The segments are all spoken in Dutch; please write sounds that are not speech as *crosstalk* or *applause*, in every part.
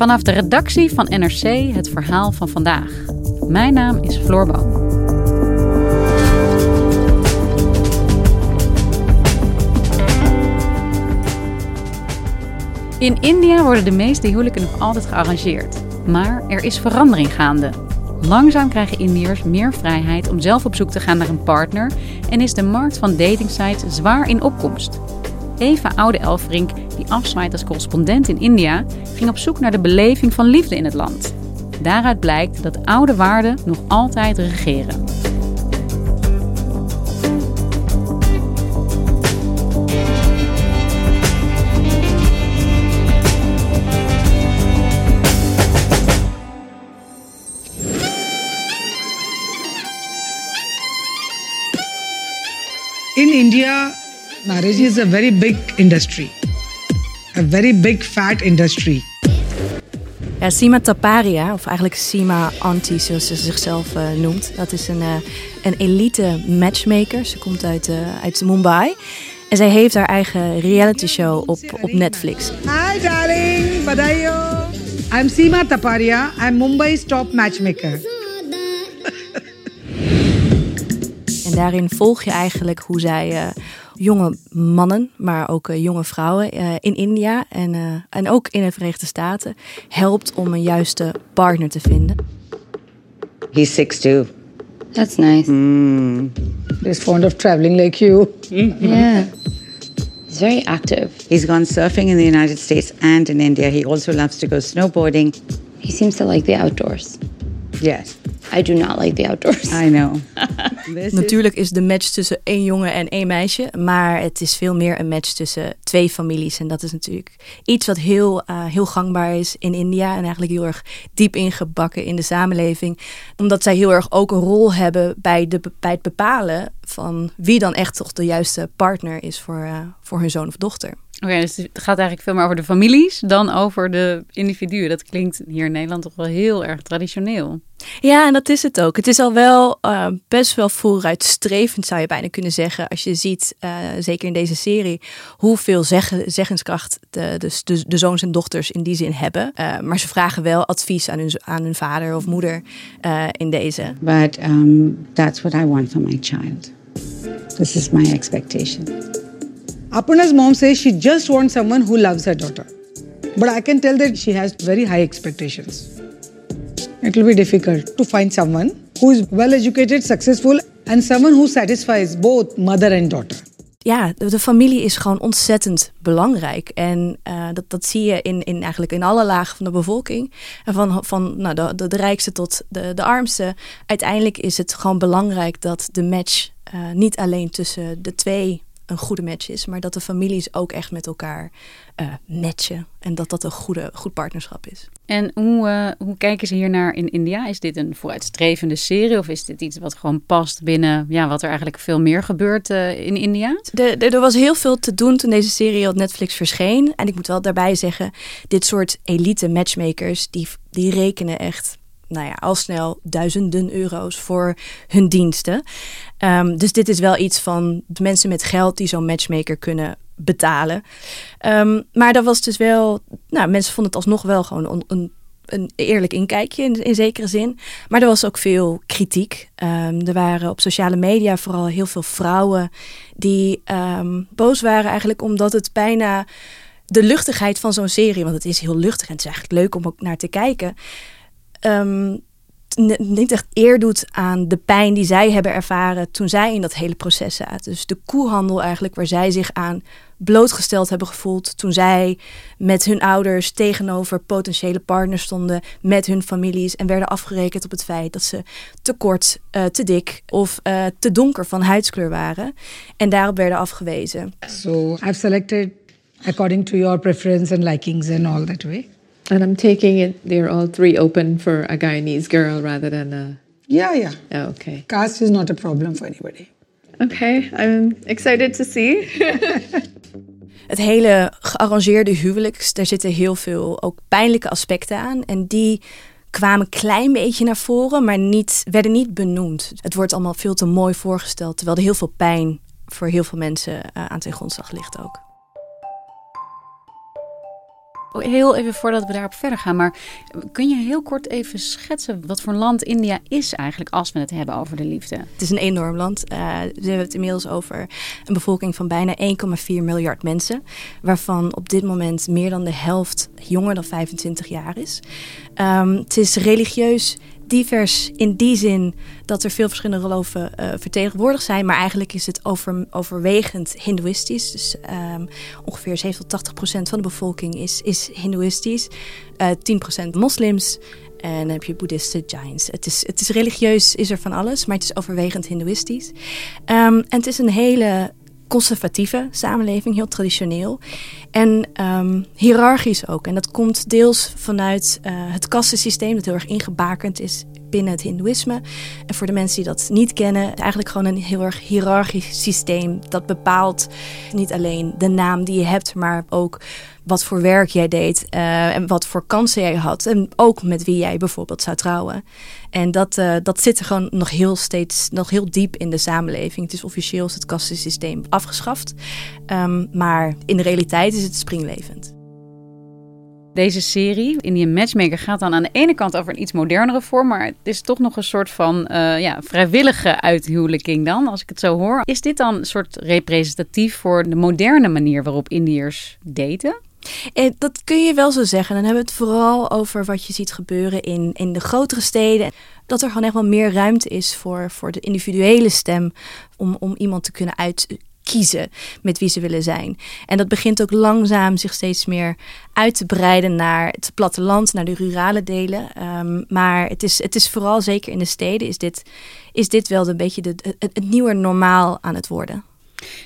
Vanaf de redactie van NRC het verhaal van vandaag. Mijn naam is Floor. In India worden de meeste huwelijken nog altijd gearrangeerd. Maar er is verandering gaande. Langzaam krijgen Indiërs meer vrijheid om zelf op zoek te gaan naar een partner en is de markt van datingsites zwaar in opkomst. Eva Oude Elfrink, die afzwaait als correspondent in India, ging op zoek naar de beleving van liefde in het land. Daaruit blijkt dat oude waarden nog altijd regeren. In India, marriage is a very big industry, a very big fat industry. Ja, Sima Taparia, of eigenlijk Sima Anti, zoals ze zichzelf uh, noemt. Dat is een, uh, een elite matchmaker. Ze komt uit, uh, uit Mumbai. En zij heeft haar eigen reality show op, op Netflix. Hi darling, badayo. I'm Sima Taparia. I'm Mumbai's top matchmaker. En daarin volg je eigenlijk hoe zij jonge mannen, maar ook uh, jonge vrouwen uh, in India en, en ook in de Verenigde Staten helpt om een juiste partner te vinden. He's 6'2. That's nice. Mm. He's fond of traveling like you. *laughs* Yeah. He's very active. He's gone surfing in the United States and in India. He also loves to go snowboarding. He seems to like the outdoors. Yes. I do not like the outdoors. I know. *laughs* Natuurlijk is de match tussen één jongen en één meisje, maar het is veel meer een match tussen twee families. En dat is natuurlijk iets wat heel, uh, heel gangbaar is in India en eigenlijk heel erg diep ingebakken in de samenleving. Omdat zij heel erg ook een rol hebben bij, de, bij het bepalen van wie dan echt toch de juiste partner is voor, uh, voor hun zoon of dochter. Oké, okay, dus het gaat eigenlijk veel meer over de families dan over de individuen. Dat klinkt hier in Nederland toch wel heel erg traditioneel. Ja, en dat is het ook. Het is al wel uh, best wel vooruitstrevend, zou je bijna kunnen zeggen. Als je ziet, uh, zeker in deze serie, hoeveel zeggen, zeggenskracht de, de, de, de, zoons en dochters in die zin hebben. Uh, maar ze vragen wel advies aan hun, aan hun vader of moeder in deze. But um, that's what I want for my child. This is my expectation. Aparna's mom says she just wants someone who loves her daughter. But I can tell that she has very high expectations. It will be difficult to find someone who is well educated, successful, and someone who satisfies both mother and daughter. Ja, de, familie is gewoon ontzettend belangrijk. En uh, dat, dat zie je in, in, eigenlijk in alle lagen van de bevolking. En van, van nou, de, rijkste tot de, de armste. Uiteindelijk is het gewoon belangrijk dat de match uh, niet alleen tussen de twee een goede match is, maar dat de families ook echt met elkaar uh, matchen en dat dat een goede, goed partnerschap is. En hoe, uh, hoe kijken ze hier naar in India? Is dit een vooruitstrevende serie of is dit iets wat gewoon past binnen ja, wat er eigenlijk veel meer gebeurt uh, in India? De, de, er was heel veel te doen toen deze serie op Netflix verscheen. En ik moet wel daarbij zeggen, dit soort elite matchmakers, die, die rekenen echt nou ja, al snel duizenden euro's voor hun diensten. Um, dus dit is wel iets van de mensen met geld die zo'n matchmaker kunnen betalen. Um, maar dat was dus wel, nou, mensen vonden het alsnog wel gewoon een, een, eerlijk inkijkje in, in, zekere zin. Maar er was ook veel kritiek. Um, er waren op sociale media vooral heel veel vrouwen die boos waren eigenlijk omdat het bijna de luchtigheid van zo'n serie, want het is heel luchtig en het is eigenlijk leuk om ook naar te kijken. Um, niet echt eer doet aan de pijn die zij hebben ervaren toen zij in dat hele proces zaten. Dus de koehandel eigenlijk waar zij zich aan blootgesteld hebben gevoeld toen zij met hun ouders tegenover potentiële partners stonden, met hun families en werden afgerekend op het feit dat ze te kort, uh, te dik of uh, te donker van huidskleur waren en daarop werden afgewezen. So I've selected according to your preference and likings and all that way. And I'm taking it they're all three open for a Guyanese girl rather than a. Yeah, yeah. Oh, okay. Caste is not a problem for anybody. Okay, I'm excited to see. *laughs* het hele gearrangeerde huwelijk, daar zitten heel veel ook pijnlijke aspecten aan. En die kwamen een klein beetje naar voren, maar niet, werden niet benoemd. Het wordt allemaal veel te mooi voorgesteld, terwijl er heel veel pijn voor heel veel mensen uh, aan ten grondslag ligt ook. Heel even voordat we daarop verder gaan, maar kun je heel kort even schetsen wat voor land India is eigenlijk als we het hebben over de liefde? Het is een enorm land. We hebben het inmiddels over een bevolking van bijna 1,4 miljard mensen, waarvan op dit moment meer dan de helft jonger dan 25 jaar is. Um, het is religieus divers in die zin dat er veel verschillende geloven uh, vertegenwoordigd zijn. Maar eigenlijk is het over, overwegend hindoeïstisch. Dus um, ongeveer 70 tot 80 procent van de bevolking is, is hindoeïstisch. Uh, 10 procent moslims. En dan heb je boeddhisten, Jains. Het is, het is religieus, is er van alles, maar het is overwegend hindoeïstisch. Um, en het is een hele conservatieve samenleving, heel traditioneel. En um, hiërarchisch ook. En dat komt deels vanuit uh, het kastensysteem, dat heel erg ingebakend is binnen het Hindoeïsme. En voor de mensen die dat niet kennen, eigenlijk gewoon een heel erg hiërarchisch systeem. Dat bepaalt niet alleen de naam die je hebt, maar ook wat voor werk jij deed uh, en wat voor kansen jij had. En ook met wie jij bijvoorbeeld zou trouwen. En dat, uh, dat zit er gewoon nog heel steeds, nog heel diep in de samenleving. Het is officieel het kastensysteem afgeschaft. Um, maar in de realiteit is het springlevend. Deze serie, Indian Matchmaker, gaat dan aan de ene kant over een iets modernere vorm, maar het is toch nog een soort van uh, ja, vrijwillige uithuwelijking dan, als ik het zo hoor. Is dit dan een soort representatief voor de moderne manier waarop Indiërs daten? Eh, dat kun je wel zo zeggen. Dan hebben we het vooral over wat je ziet gebeuren in, in de grotere steden. Dat er gewoon echt wel meer ruimte is voor, voor de individuele stem om, om iemand te kunnen uitkiezen met wie ze willen zijn. En dat begint ook langzaam zich steeds meer uit te breiden naar het platteland, naar de rurale delen. Um, maar het is, het is vooral zeker in de steden is dit, is dit wel een beetje de, het, het nieuwe normaal aan het worden.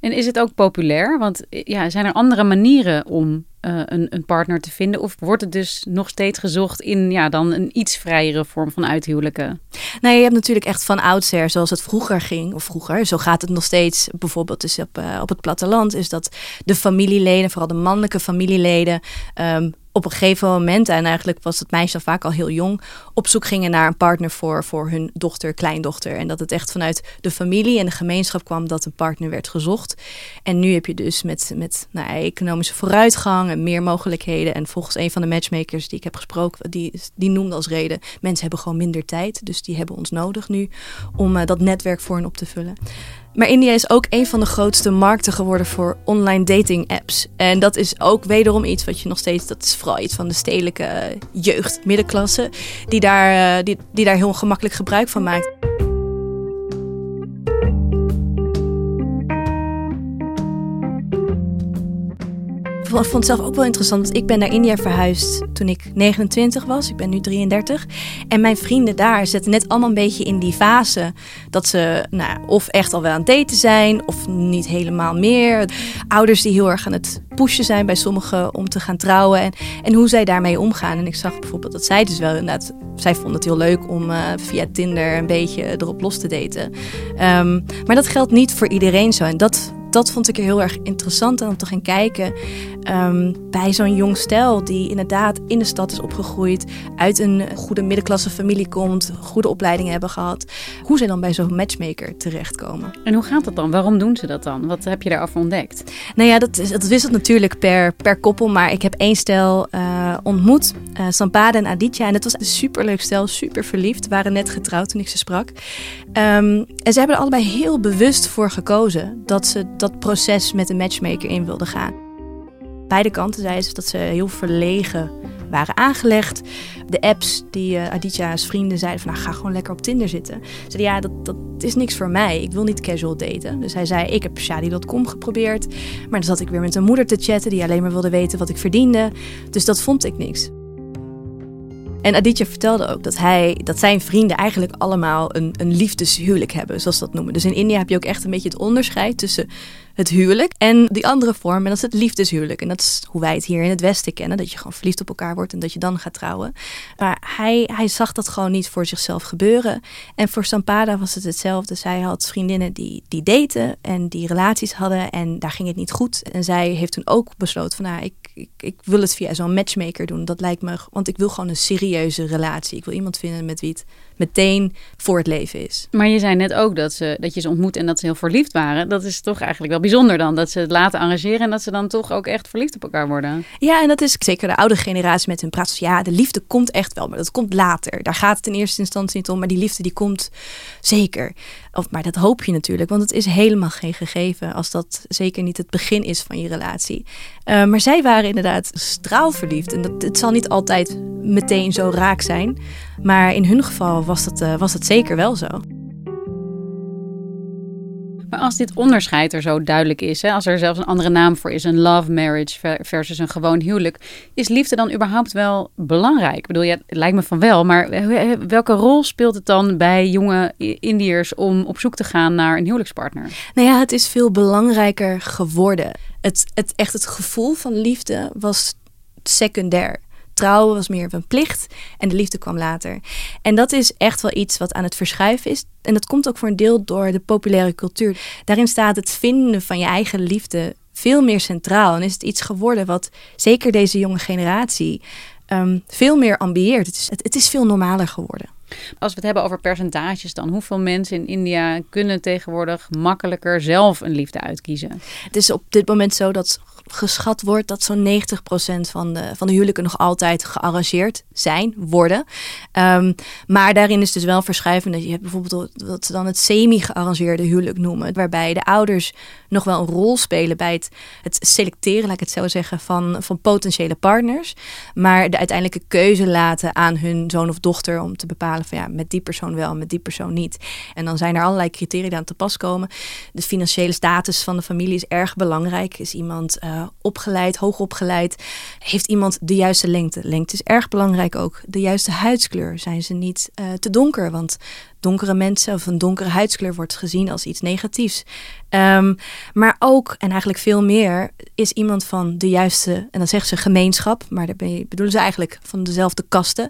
En is het ook populair? Want ja, zijn er andere manieren om uh, een, een, partner te vinden? Of wordt het dus nog steeds gezocht in ja, dan een iets vrijere vorm van uithuwelijken? Nou, je hebt natuurlijk echt van oudsher, zoals het vroeger ging, of vroeger, zo gaat het nog steeds, bijvoorbeeld dus op, uh, op het platteland, is dat de familieleden, vooral de mannelijke familieleden, um, op een gegeven moment, en eigenlijk was het meisje al vaak al heel jong, op zoek gingen naar een partner voor, voor hun dochter, kleindochter. En dat het echt vanuit de familie en de gemeenschap kwam dat een partner werd gezocht. En nu heb je dus met, met nou, economische vooruitgang en meer mogelijkheden. En volgens een van de matchmakers die ik heb gesproken, die, die noemde als reden: mensen hebben gewoon minder tijd. Dus die hebben ons nodig nu om uh, dat netwerk voor hen op te vullen. Maar India is ook een van de grootste markten geworden voor online dating apps. En dat is ook wederom iets wat je nog steeds, dat is vooral iets van de stedelijke jeugd, middenklasse, die daar, die, die daar heel gemakkelijk gebruik van maakt. Vond het zelf ook wel interessant, want ik ben naar India verhuisd toen ik 29 was. Ik ben nu 33. En mijn vrienden daar zitten net allemaal een beetje in die fase dat ze nou, of echt al wel aan het daten zijn of niet helemaal meer. Ouders die heel erg aan het pushen zijn bij sommigen om te gaan trouwen en, en hoe zij daarmee omgaan. En ik zag bijvoorbeeld dat zij dus wel inderdaad, zij vonden het heel leuk om uh, via Tinder een beetje erop los te daten. Um, maar dat geldt niet voor iedereen zo. En dat dat vond ik heel erg interessant om te gaan kijken. Um, bij zo'n jong stel die inderdaad in de stad is opgegroeid, uit een goede middenklasse familie komt, goede opleidingen hebben gehad. Hoe zij dan bij zo'n matchmaker terechtkomen. En hoe gaat dat dan? Waarom doen ze dat dan? Wat heb je daarover ontdekt? Nou ja, dat, is, dat wisselt natuurlijk per, per koppel. Maar ik heb één stel uh, ontmoet, uh, Sampada en Aditya. En het was een superleuk stel, super verliefd. Waren net getrouwd toen ik ze sprak. Um, en ze hebben er allebei heel bewust voor gekozen dat ze dat proces met een matchmaker in wilden gaan. Beide kanten zeiden ze dat ze heel verlegen waren aangelegd. De apps die uh, Aditya's vrienden zeiden van nou, ga gewoon lekker op Tinder zitten. Ze zeiden ja, dat, dat is niks voor mij. Ik wil niet casual daten. Dus hij zei ik heb shadi.com geprobeerd. Maar dan zat ik weer met een moeder te chatten die alleen maar wilde weten wat ik verdiende. Dus dat vond ik niks. En Aditya vertelde ook dat, hij, dat zijn vrienden eigenlijk allemaal een, een liefdeshuwelijk hebben, zoals ze dat noemen. Dus in India heb je ook echt een beetje het onderscheid tussen het huwelijk en die andere vorm, en dat is het liefdeshuwelijk. En dat is hoe wij het hier in het Westen kennen, dat je gewoon verliefd op elkaar wordt en dat je dan gaat trouwen. Maar hij, hij zag dat gewoon niet voor zichzelf gebeuren. En voor Sampada was het hetzelfde. Zij had vriendinnen die, die daten en die relaties hadden en daar ging het niet goed. En zij heeft toen ook besloten van, nou, ik, ik, ik wil het via zo'n matchmaker doen. Dat lijkt me, want ik wil gewoon een serieuze relatie. Ik wil iemand vinden met wie het meteen voor het leven is. Maar je zei net ook dat, ze, dat je ze ontmoet en dat ze heel verliefd waren. Dat is toch eigenlijk wel bijzonder dan. Dat ze het laten arrangeren en dat ze dan toch ook echt verliefd op elkaar worden. Ja, en dat is zeker de oude generatie met hun praat. Ja, de liefde komt echt wel, maar dat komt later. Daar gaat het in eerste instantie niet om. Maar die liefde die komt zeker. Of, maar dat hoop je natuurlijk, want het is helemaal geen gegeven als dat zeker niet het begin is van je relatie. Uh, maar zij waren inderdaad straalverliefd. En dat, het zal niet altijd meteen zo raak zijn. Maar in hun geval was dat, uh, was dat zeker wel zo. Maar als dit onderscheid er zo duidelijk is, hè, als er zelfs een andere naam voor is, een love marriage versus een gewoon huwelijk, is liefde dan überhaupt wel belangrijk? Ik bedoel, ja, het lijkt me van wel, maar welke rol speelt het dan bij jonge Indiërs om op zoek te gaan naar een huwelijkspartner? Nou ja, het is veel belangrijker geworden. Het, het, echt het gevoel van liefde was secundair trouwen was meer een plicht en de liefde kwam later. En dat is echt wel iets wat aan het verschuiven is. En dat komt ook voor een deel door de populaire cultuur. Daarin staat het vinden van je eigen liefde veel meer centraal. En is het iets geworden wat zeker deze jonge generatie um, veel meer ambieert. Het is, het is veel normaler geworden. Als we het hebben over percentages, dan hoeveel mensen in India kunnen tegenwoordig makkelijker zelf een liefde uitkiezen? Het is op dit moment zo dat geschat wordt dat zo'n 90% van de, van de huwelijken nog altijd gearrangeerd zijn, worden. Um, maar daarin is dus wel verschuivend. Je hebt bijvoorbeeld wat ze dan het semi-gearrangeerde huwelijk noemen, waarbij de ouders nog wel een rol spelen bij het, het selecteren, laat ik het zo zeggen, van, van potentiële partners. Maar de uiteindelijke keuze laten aan hun zoon of dochter om te bepalen van ja, met die persoon wel, met die persoon niet. En dan zijn er allerlei criteria aan te pas komen. De financiële status van de familie is erg belangrijk. Is iemand uh, opgeleid, hoogopgeleid? Heeft iemand de juiste lengte? Lengte is erg belangrijk ook. De juiste huidskleur. Zijn ze niet uh, te donker? Want donkere mensen of een donkere huidskleur wordt gezien als iets negatiefs. Um, maar ook, en eigenlijk veel meer, is iemand van de juiste, en dan zeggen ze gemeenschap, maar daar bedoelen ze eigenlijk van dezelfde kasten.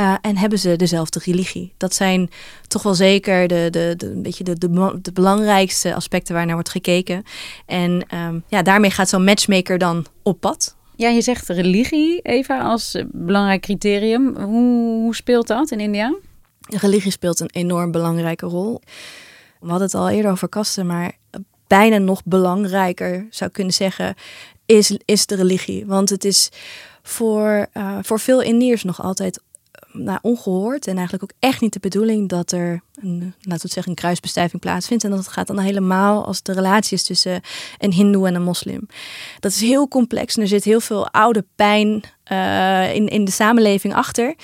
Uh, en hebben ze dezelfde religie. Dat zijn toch wel zeker de, de, de, een beetje de, de, belangrijkste aspecten waar naar wordt gekeken. En um, ja, daarmee gaat zo'n matchmaker dan op pad. Ja, je zegt religie, Eva, als belangrijk criterium. Hoe, hoe speelt dat in India? Religie speelt een enorm belangrijke rol. We hadden het al eerder over kasten, maar bijna nog belangrijker zou kunnen zeggen, is, is de religie. Want het is voor, uh, voor veel Indiërs nog altijd nou, ongehoord en eigenlijk ook echt niet de bedoeling dat er een, laten we zeggen, een kruisbestuiving plaatsvindt. En dat het gaat dan helemaal als de relatie is tussen een hindoe en een moslim. Dat is heel complex en er zit heel veel oude pijn uh, in, in de samenleving achter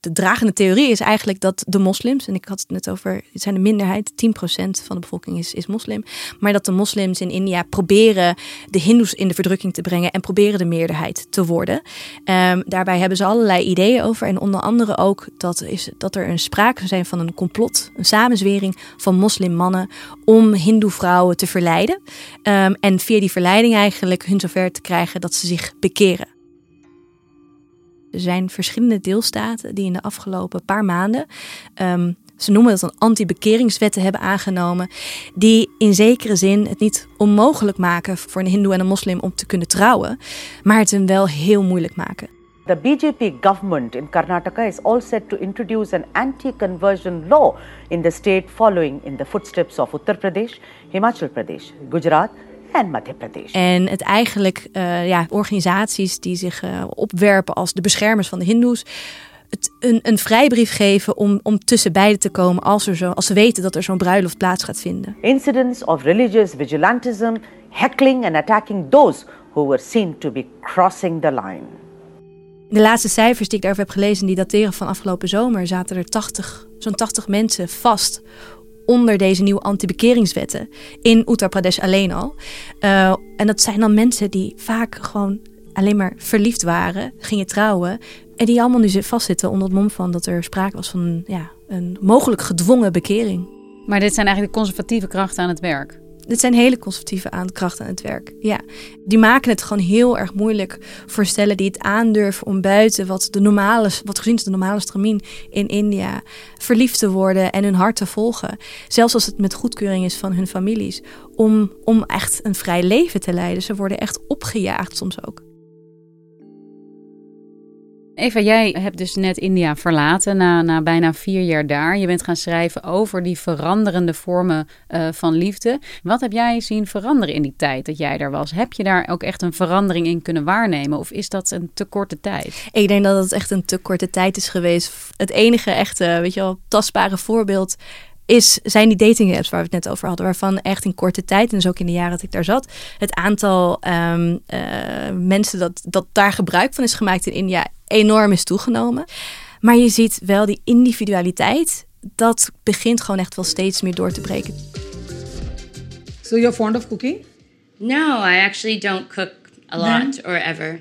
de dragende theorie is eigenlijk dat de moslims, en ik had het net over, het zijn de minderheid, 10% van de bevolking is, is moslim, maar dat de moslims in India proberen de hindoes in de verdrukking te brengen en proberen de meerderheid te worden. Um, daarbij hebben ze allerlei ideeën over en onder andere ook dat, is, dat er een sprake zijn van een complot, een samenzwering van moslimmannen om hindoe vrouwen te verleiden. Um, en via die verleiding eigenlijk hun zover te krijgen dat ze zich bekeren. Er zijn verschillende deelstaten die in de afgelopen paar maanden, um, ze noemen dat een anti-bekeringswetten hebben aangenomen, die in zekere zin het niet onmogelijk maken voor een hindoe en een moslim om te kunnen trouwen, maar het hem wel heel moeilijk maken. The BJP government in Karnataka is all set to introduce an anti-conversion law in the state following in the footsteps of Uttar Pradesh, Himachal Pradesh, Gujarat en Madhya Pradesh. En het eigenlijk uh, ja, organisaties die zich uh, opwerpen als de beschermers van de Hindoes. Het een, een vrijbrief geven om, om tussen beiden te komen als, er zo, als ze weten dat er zo'n bruiloft plaats gaat vinden. Incidents of religious vigilantism, heckling and attacking those who were seen to be crossing the line. De laatste cijfers die ik daarover heb gelezen, die dateren van afgelopen zomer, zaten er 80, zo'n 80 mensen vast onder deze nieuwe anti-bekeringswetten in Uttar Pradesh alleen al. Uh, en dat zijn dan mensen die vaak gewoon alleen maar verliefd waren, gingen trouwen en die allemaal nu vastzitten onder het mom van dat er sprake was van ja, een mogelijk gedwongen bekering. Maar dit zijn eigenlijk de conservatieve krachten aan het werk. Dit zijn hele conservatieve krachten aan het werk. Ja, die maken het gewoon heel erg moeilijk voor stellen die het aandurven om buiten wat de normale, wat gezien is de normale stramien in India, verliefd te worden en hun hart te volgen. Zelfs als het met goedkeuring is van hun families, om, om echt een vrij leven te leiden. Ze worden echt opgejaagd soms ook. Eva, jij hebt dus net India verlaten na, na bijna vier jaar daar. Je bent gaan schrijven over die veranderende vormen uh, van liefde. Wat heb jij zien veranderen in die tijd dat jij daar was? Heb je daar ook echt een verandering in kunnen waarnemen? Of is dat een te korte tijd? Ik denk dat het echt een te korte tijd is geweest. Het enige echte, weet je wel, tastbare voorbeeld is, zijn die dating apps waar we het net over hadden, waarvan echt in korte tijd, en dus ook in de jaren dat ik daar zat, het aantal um, uh, mensen dat, dat daar gebruik van is gemaakt in India enorm is toegenomen. Maar je ziet wel die individualiteit, dat begint gewoon echt wel steeds meer door te breken. So you're fond of cooking? No, I actually don't cook a lot or ever.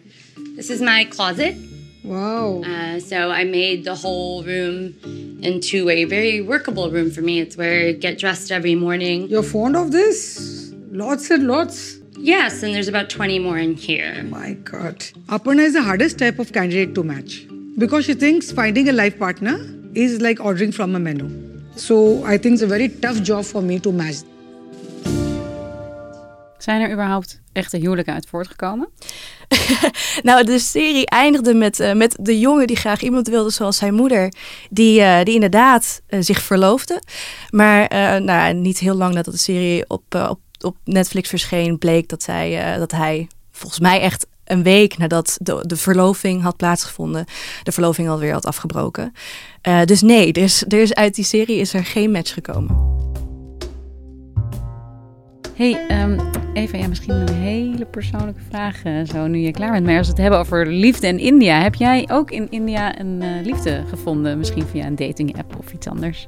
This is my closet. Wow. Uh, so I made the whole room into a very workable room for me. It's where I get dressed every morning. You're fond of this? Lots and lots. Yes, and there's about 20 more in here. My God. Aparna is the hardest type of candidate to match because she thinks finding a life partner is like ordering from a menu. So I think it's a very tough job for me to match. Zijn er überhaupt echte huwelijken uit voortgekomen? *laughs* nou, de serie eindigde met, uh, met de jongen die graag iemand wilde zoals zijn moeder. Die, uh, die inderdaad uh, zich verloofde. Maar nou, niet heel lang nadat de serie op, op, op Netflix verscheen, bleek dat, zij, dat hij volgens mij echt een week nadat de, de verloving had plaatsgevonden, de verloving alweer had afgebroken. dus nee, er is, er is uit die serie is er geen match gekomen hey, um, Eva, ja, misschien een hele persoonlijke vraag uh, zo nu je klaar bent. Maar als we het hebben over liefde en India, heb jij ook in India een uh, liefde gevonden? Misschien via een dating app of iets anders?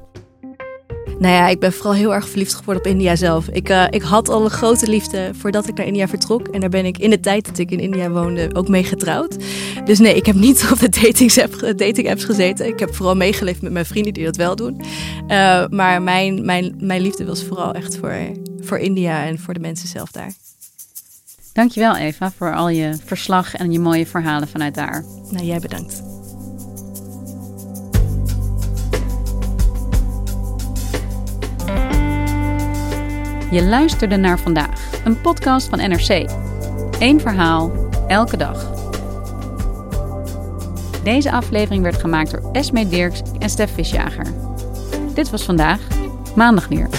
Nou ja, ik ben vooral heel erg verliefd geworden op India zelf. Ik, uh, ik had al een grote liefde voordat ik naar India vertrok. En daar ben ik in de tijd dat ik in India woonde ook mee getrouwd. Dus nee, ik heb niet *laughs* op de dating, dating apps gezeten. Ik heb vooral meegeleefd met mijn vrienden die dat wel doen. Maar mijn, mijn, mijn liefde was vooral echt voor, voor India en voor de mensen zelf daar. Dankjewel Eva voor al je verslag en je mooie verhalen vanuit daar. Nou, jij bedankt. Je luisterde naar vandaag, een podcast van NRC. Eén verhaal, elke dag. Deze aflevering werd gemaakt door Esme Dirks en Stef Visjager. Dit was vandaag, maandag weer.